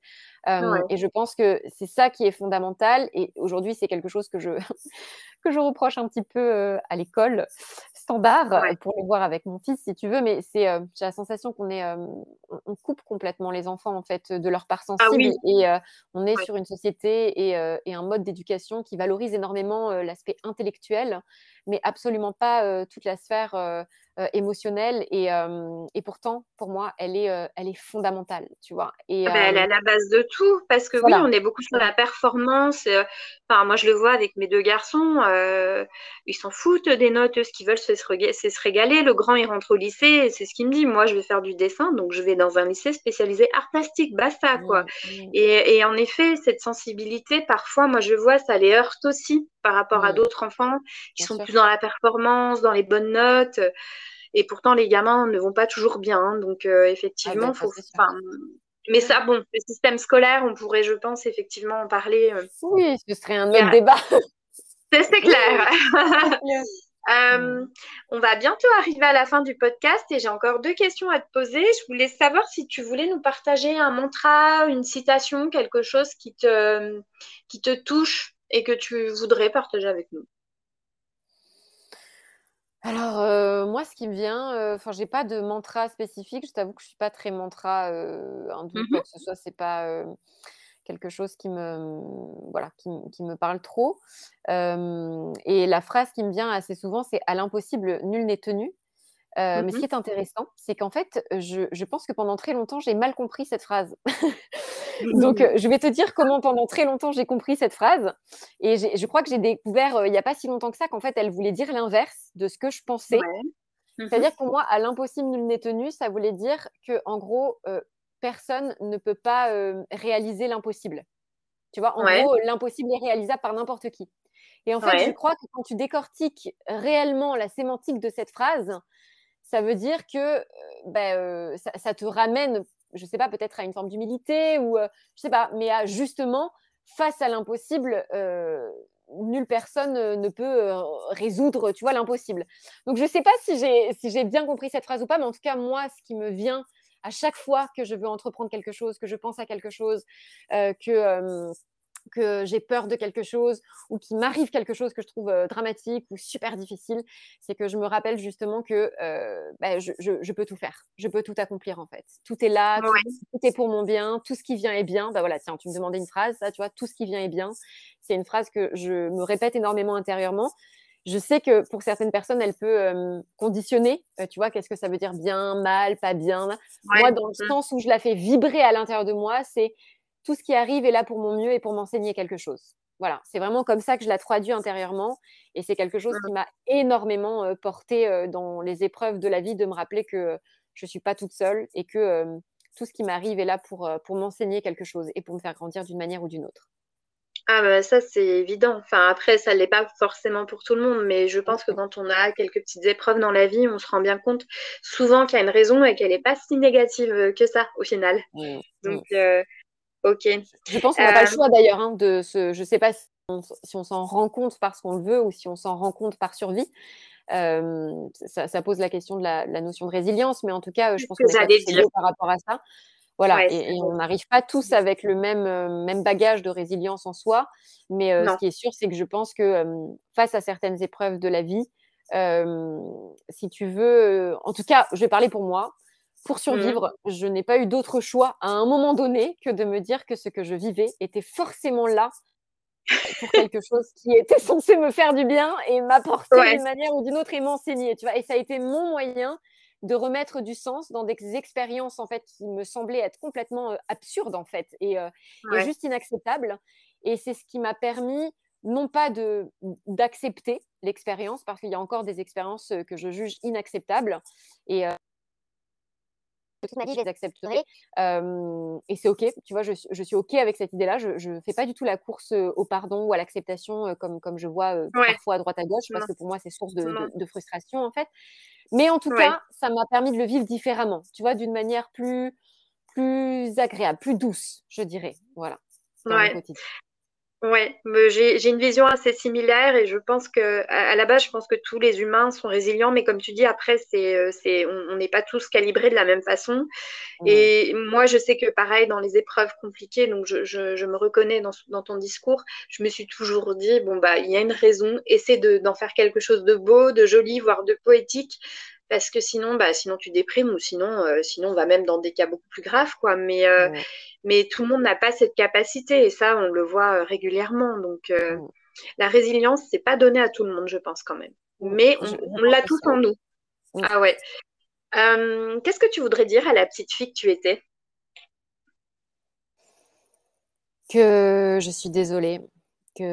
Et je pense que c'est ça qui est fondamental. Et aujourd'hui, c'est quelque chose que je, <laughs> que je reproche un petit peu à l'école standard euh, pour le voir avec mon fils, si tu veux, mais c'est, euh, j'ai la sensation qu'on est, euh, on coupe complètement les enfants en fait de leur part ah sensible et on est sur une société et, et un mode d'éducation qui valorise énormément l'aspect intellectuel, mais absolument pas toute la sphère émotionnelle et, et, pourtant pour moi elle est, elle est fondamentale tu vois. Et, ah ben, elle est à la base de tout parce que oui on est beaucoup sur la performance enfin moi je le vois avec mes deux garçons ils s'en foutent des notes ce qu'ils veulent c'est se, se, régaler. Le grand il rentre au lycée c'est ce qu'il me dit moi je vais faire du dessin donc je vais dans un lycée spécialisé art plastique basta quoi. mmh, mmh. Et, et, en effet cette sensibilité parfois moi je vois ça les heurte aussi par rapport à d'autres enfants qui sont plus dans la performance dans les bonnes notes et pourtant, les gamins ne vont pas toujours bien. Hein. donc, euh, effectivement, ah, faut. Mais ça, bon, le système scolaire, on pourrait, je pense, effectivement en parler. Euh, oui, ce serait un autre débat. <laughs> C'est clair. <laughs> <laughs> Euh, on va bientôt arriver à la fin du podcast et j'ai encore deux questions à te poser. Je voulais savoir si tu voulais nous partager un mantra, une citation, quelque chose qui te, qui te touche et que tu voudrais partager avec nous. Alors, euh, moi, ce qui me vient, euh, enfin, j'ai pas de mantra spécifique. Je t'avoue que je suis pas très mantra euh, hindoue, mmh quoi que ce soit. C'est pas quelque chose qui me, voilà, qui, me parle trop. et la phrase qui me vient assez souvent, c'est à l'impossible, nul n'est tenu. Mmh mais ce qui est intéressant, c'est qu'en fait, je, je, pense que pendant très longtemps, j'ai mal compris cette phrase. <laughs> <laughs> Donc, mmh. je vais te dire comment pendant très longtemps j'ai compris cette phrase. Et je crois que j'ai découvert il n'y a pas si longtemps que ça qu'en fait, elle voulait dire l'inverse de ce que je pensais. Mmh C'est-à-dire que pour moi, à l'impossible nul n'est tenu, ça voulait dire que en gros, personne ne peut pas réaliser l'impossible. Tu vois, en gros, l'impossible est réalisable par n'importe qui. Et en fait, je crois que quand tu décortiques réellement la sémantique de cette phrase, ça veut dire que ben, ça, te ramène je sais pas, peut-être à une forme d'humilité ou euh, je sais pas, mais à justement face à l'impossible, euh, nulle personne euh, ne peut résoudre, tu vois, l'impossible. Donc je sais pas si j'ai si j'ai bien compris cette phrase ou pas, mais en tout cas moi, ce qui me vient à chaque fois que je veux entreprendre quelque chose, que je pense à quelque chose, que que j'ai peur de quelque chose ou qu'il m'arrive quelque chose que je trouve dramatique ou super difficile, c'est que je me rappelle justement que bah, je, peux tout faire, je peux tout accomplir en fait. Tout est là, tout, est pour mon bien, tout ce qui vient est bien. Bah voilà, tiens, tu me demandais une phrase, ça, tu vois, tout ce qui vient est bien. C'est une phrase que je me répète énormément intérieurement. Je sais que pour certaines personnes, elle peut conditionner, tu vois, qu'est-ce que ça veut dire bien, mal, pas bien. Moi, dans le mmh. sens où je la fais vibrer à l'intérieur de moi, c'est tout ce qui arrive est là pour mon mieux et pour m'enseigner quelque chose. Voilà, c'est vraiment comme ça que je la traduis intérieurement et c'est quelque chose qui m'a énormément euh, porté euh, dans les épreuves de la vie de me rappeler que je ne suis pas toute seule et que euh, tout ce qui m'arrive est là pour, pour m'enseigner quelque chose et pour me faire grandir d'une manière ou d'une autre. Ah bah ça c'est évident. Enfin après ça l'est pas forcément pour tout le monde, mais je pense que quand on a quelques petites épreuves dans la vie, on se rend bien compte souvent qu'il y a une raison et qu'elle n'est pas si négative que ça au final. Mmh, Donc mmh. Euh, ok. Je pense qu'on n'a pas le euh, choix d'ailleurs hein, de ce. Je sais pas si on, s'en rend compte parce qu'on le veut ou si on s'en rend compte par survie. Euh, ça, pose la question de la, notion de résilience, mais en tout cas, je pense que c'est par rapport à ça. Voilà, et, on n'arrive pas tous avec le même, euh, même bagage de résilience en soi. Mais euh, ce qui est sûr, c'est que je pense que face à certaines épreuves de la vie, si tu veux, en tout cas, je vais parler pour moi. Pour mmh survivre, je n'ai pas eu d'autre choix à un moment donné que de me dire que ce que je vivais était forcément là pour quelque chose qui était <laughs> censé me faire du bien et m'apporter d'une manière ou d'une autre et m'enseigner. Tu vois, et ça a été mon moyen de remettre du sens dans des expériences en fait qui me semblaient être complètement absurdes en fait et, juste inacceptables. Et c'est ce qui m'a permis non pas de d'accepter l'expérience parce qu'il y a encore des expériences que je juge inacceptables et toute ma vie, je les accepterai. et c'est OK, tu vois, je, je, suis OK avec cette idée-là. Je ne fais pas du tout la course au pardon ou à l'acceptation comme, comme je vois parfois à droite à gauche, parce que pour moi, c'est source de, de, frustration, en fait. Mais en tout cas, ça m'a permis de le vivre différemment, tu vois, d'une manière plus, plus agréable, plus douce, je dirais. Voilà. Ouais. Ouais, j'ai une vision assez similaire et je pense que à, la base, je pense que tous les humains sont résilients, mais comme tu dis, après, c'est, euh, on n'est pas tous calibrés de la même façon. Et moi, je sais que pareil, dans les épreuves compliquées, donc je, je, je me reconnais dans, dans, ton discours, je me suis toujours dit, bon, bah, il y a une raison, essaie d'en faire quelque chose de beau, de joli, voire de poétique parce que sinon, bah, sinon tu déprimes ou sinon, euh, sinon on va même dans des cas beaucoup plus graves, quoi. Mais, euh, mais tout le monde n'a pas cette capacité et ça, on le voit euh, régulièrement. Donc, la résilience, c'est pas donné à tout le monde, je pense quand même. Mais on, l'a tous en nous. Ah ouais. Qu'est-ce que tu voudrais dire à la petite fille que tu étais? Que je suis désolée, que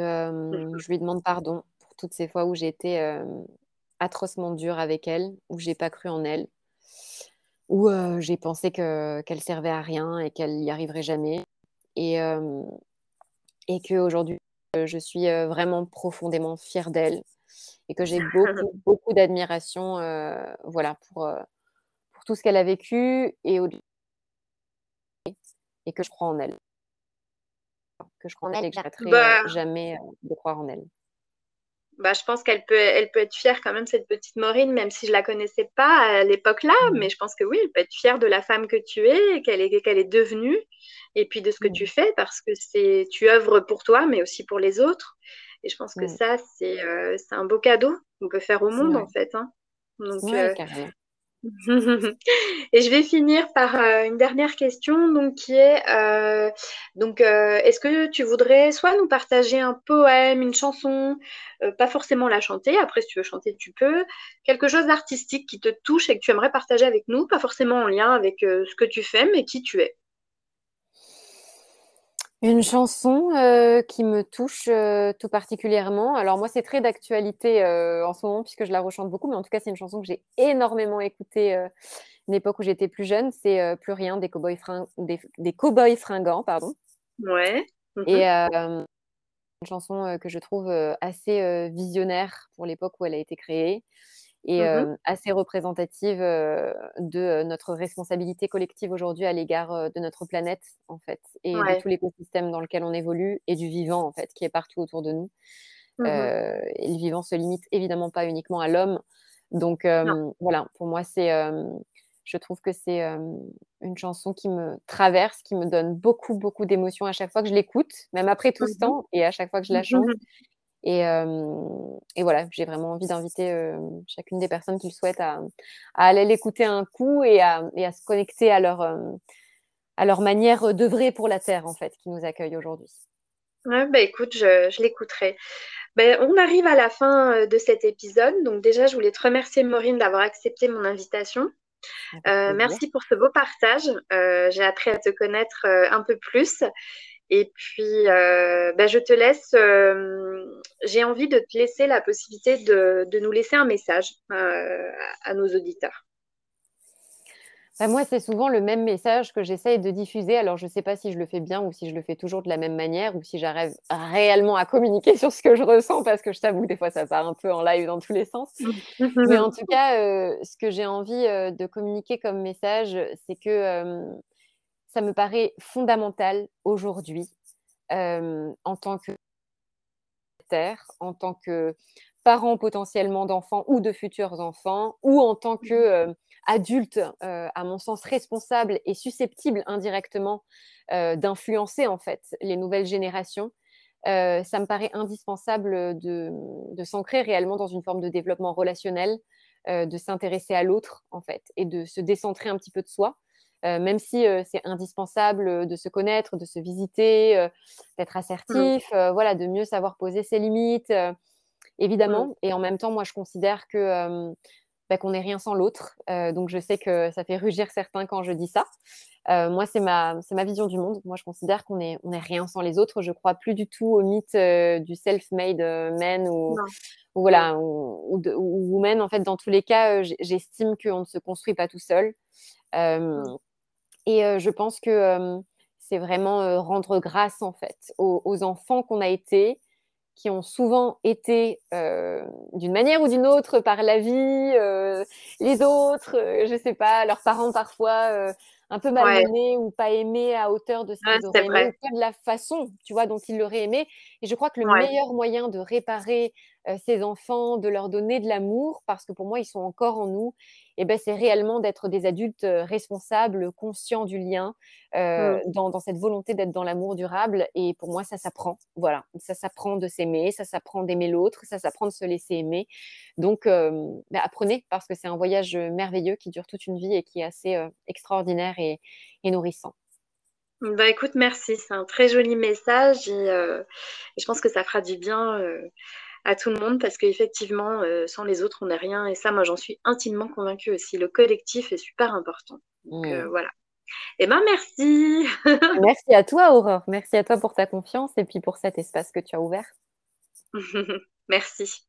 je lui demande pardon pour toutes ces fois où j'ai été atrocement dur avec elle, où j'ai pas cru en elle, où euh, j'ai pensé que qu'elle servait à rien et qu'elle n'y arriverait jamais, et euh, et que aujourd'hui euh, je suis vraiment profondément fière d'elle et que j'ai <laughs> beaucoup beaucoup d'admiration, voilà pour pour tout ce qu'elle a vécu et au et que je crois en elle, que je crois en elle et que j'arrêterai bah jamais de croire en elle bah, je pense qu'elle peut, elle peut être fière quand même, cette petite Maureen, même si je la connaissais pas à l'époque-là. Mmh. Mais je pense que oui, elle peut être fière de la femme que tu es, qu'elle est, qu'elle est devenue, et puis de ce que mmh. tu fais, parce que c'est, tu œuvres pour toi, mais aussi pour les autres. Et je pense que mmh. ça, c'est, euh, c'est un beau cadeau qu'on peut faire au monde, en fait. Hein. Donc, euh, <laughs> Et je vais finir par euh, une dernière question, donc qui est euh, donc euh, est-ce que tu voudrais soit nous partager un poème, une chanson, pas forcément la chanter, après si tu veux chanter tu peux, quelque chose d'artistique qui te touche et que tu aimerais partager avec nous, pas forcément en lien avec ce que tu fais, mais qui tu es? Une chanson euh, qui me touche euh, tout particulièrement. Alors moi, c'est très d'actualité euh, en ce moment puisque je la rechante beaucoup, mais en tout cas, c'est une chanson que j'ai énormément écoutée une époque où j'étais plus jeune. C'est Plus rien des cowboys des, des fringants, pardon. Ouais. Et une chanson que je trouve assez visionnaire pour l'époque où elle a été créée et mmh assez représentative de notre responsabilité collective aujourd'hui à l'égard de notre planète en fait et de tout l'écosystème dans lequel on évolue et du vivant en fait qui est partout autour de nous. Mmh et le vivant se limite évidemment pas uniquement à l'homme. Donc voilà, pour moi c'est je trouve que c'est une chanson qui me traverse, qui me donne beaucoup, beaucoup d'émotions à chaque fois que je l'écoute, même après tout ce mmh temps, et à chaque fois que je la chante. Et, et, voilà, j'ai vraiment envie d'inviter chacune des personnes qui le souhaitent à, aller l'écouter un coup et à, et à, se connecter à leur, à leur manière d'œuvrer pour la Terre, en fait, qui nous accueille aujourd'hui. Ouais, bah écoute, je, je l'écouterai. Ben, on arrive à la fin de cet épisode. Donc déjà, je voulais te remercier, Maureen, d'avoir accepté mon invitation. Euh, merci pour ce beau partage. Euh, j'ai appris à te connaître un peu plus. Et puis, euh, bah, je te laisse, euh, j'ai envie de te laisser la possibilité de, nous laisser un message euh, à nos auditeurs. bah, moi, c'est souvent le même message que j'essaye de diffuser. Alors, je ne sais pas si je le fais bien ou si je le fais toujours de la même manière ou si j'arrive réellement à communiquer sur ce que je ressens parce que je t'avoue, des fois, ça part un peu en live dans tous les sens. <laughs> Mais en tout cas, ce que j'ai envie de communiquer comme message, c'est que ça me paraît fondamental aujourd'hui en tant que terre, en tant que parent potentiellement d'enfants ou de futurs enfants ou en tant que adulte, euh, à mon sens, responsable et susceptible indirectement euh, d'influencer en fait les nouvelles générations, euh, ça me paraît indispensable de, s'ancrer réellement dans une forme de développement relationnel, de s'intéresser à l'autre en fait et de se décentrer un petit peu de soi. Même si c'est indispensable de se connaître, de se visiter, d'être mmh. assertif, voilà, de mieux savoir poser ses limites, évidemment. Mmh. Et en même temps, moi, je considère que bah, qu'on n'est rien sans l'autre. Euh, donc je sais que ça fait rugir certains quand je dis ça. Euh, moi, c'est ma, ma vision du monde. Moi, je considère qu'on n'est on est rien sans les autres. Je crois plus du tout au mythe euh, du self-made man ou, voilà, ou, ou, woman. En fait, dans tous les cas, j'estime qu'on ne se construit pas tout seul. Et je pense que c'est vraiment rendre grâce en fait aux, aux enfants qu'on a été, qui ont souvent été euh, d'une manière ou d'une autre par la vie, euh, les autres, euh, je sais pas, leurs parents parfois un peu malmenés ou pas aimés à hauteur de ce qu'ils auraient aimé, ou de la façon, tu vois, dont ils l'auraient aimé. Et je crois que le meilleur moyen de réparer ces enfants, de leur donner de l'amour, parce que pour moi, ils sont encore en nous, et eh ben, c'est réellement d'être des adultes responsables, conscients du lien, mmh. dans, cette volonté d'être dans l'amour durable. Et pour moi, ça s'apprend. Voilà, ça s'apprend de s'aimer, ça s'apprend d'aimer l'autre, ça s'apprend de se laisser aimer. Donc, ben, apprenez, parce que c'est un voyage merveilleux qui dure toute une vie et qui est assez extraordinaire et, nourrissant. Bah écoute, merci. C'est un très joli message et, je pense que ça fera du bien à tout le monde parce qu'effectivement, euh, sans les autres, on n'est rien. Et ça, moi, j'en suis intimement convaincue aussi. Le collectif est super important. Donc euh, mmh. voilà. Eh bien, merci. <laughs> merci à toi, Aurore. Merci à toi pour ta confiance et puis pour cet espace que tu as ouvert. <laughs> merci.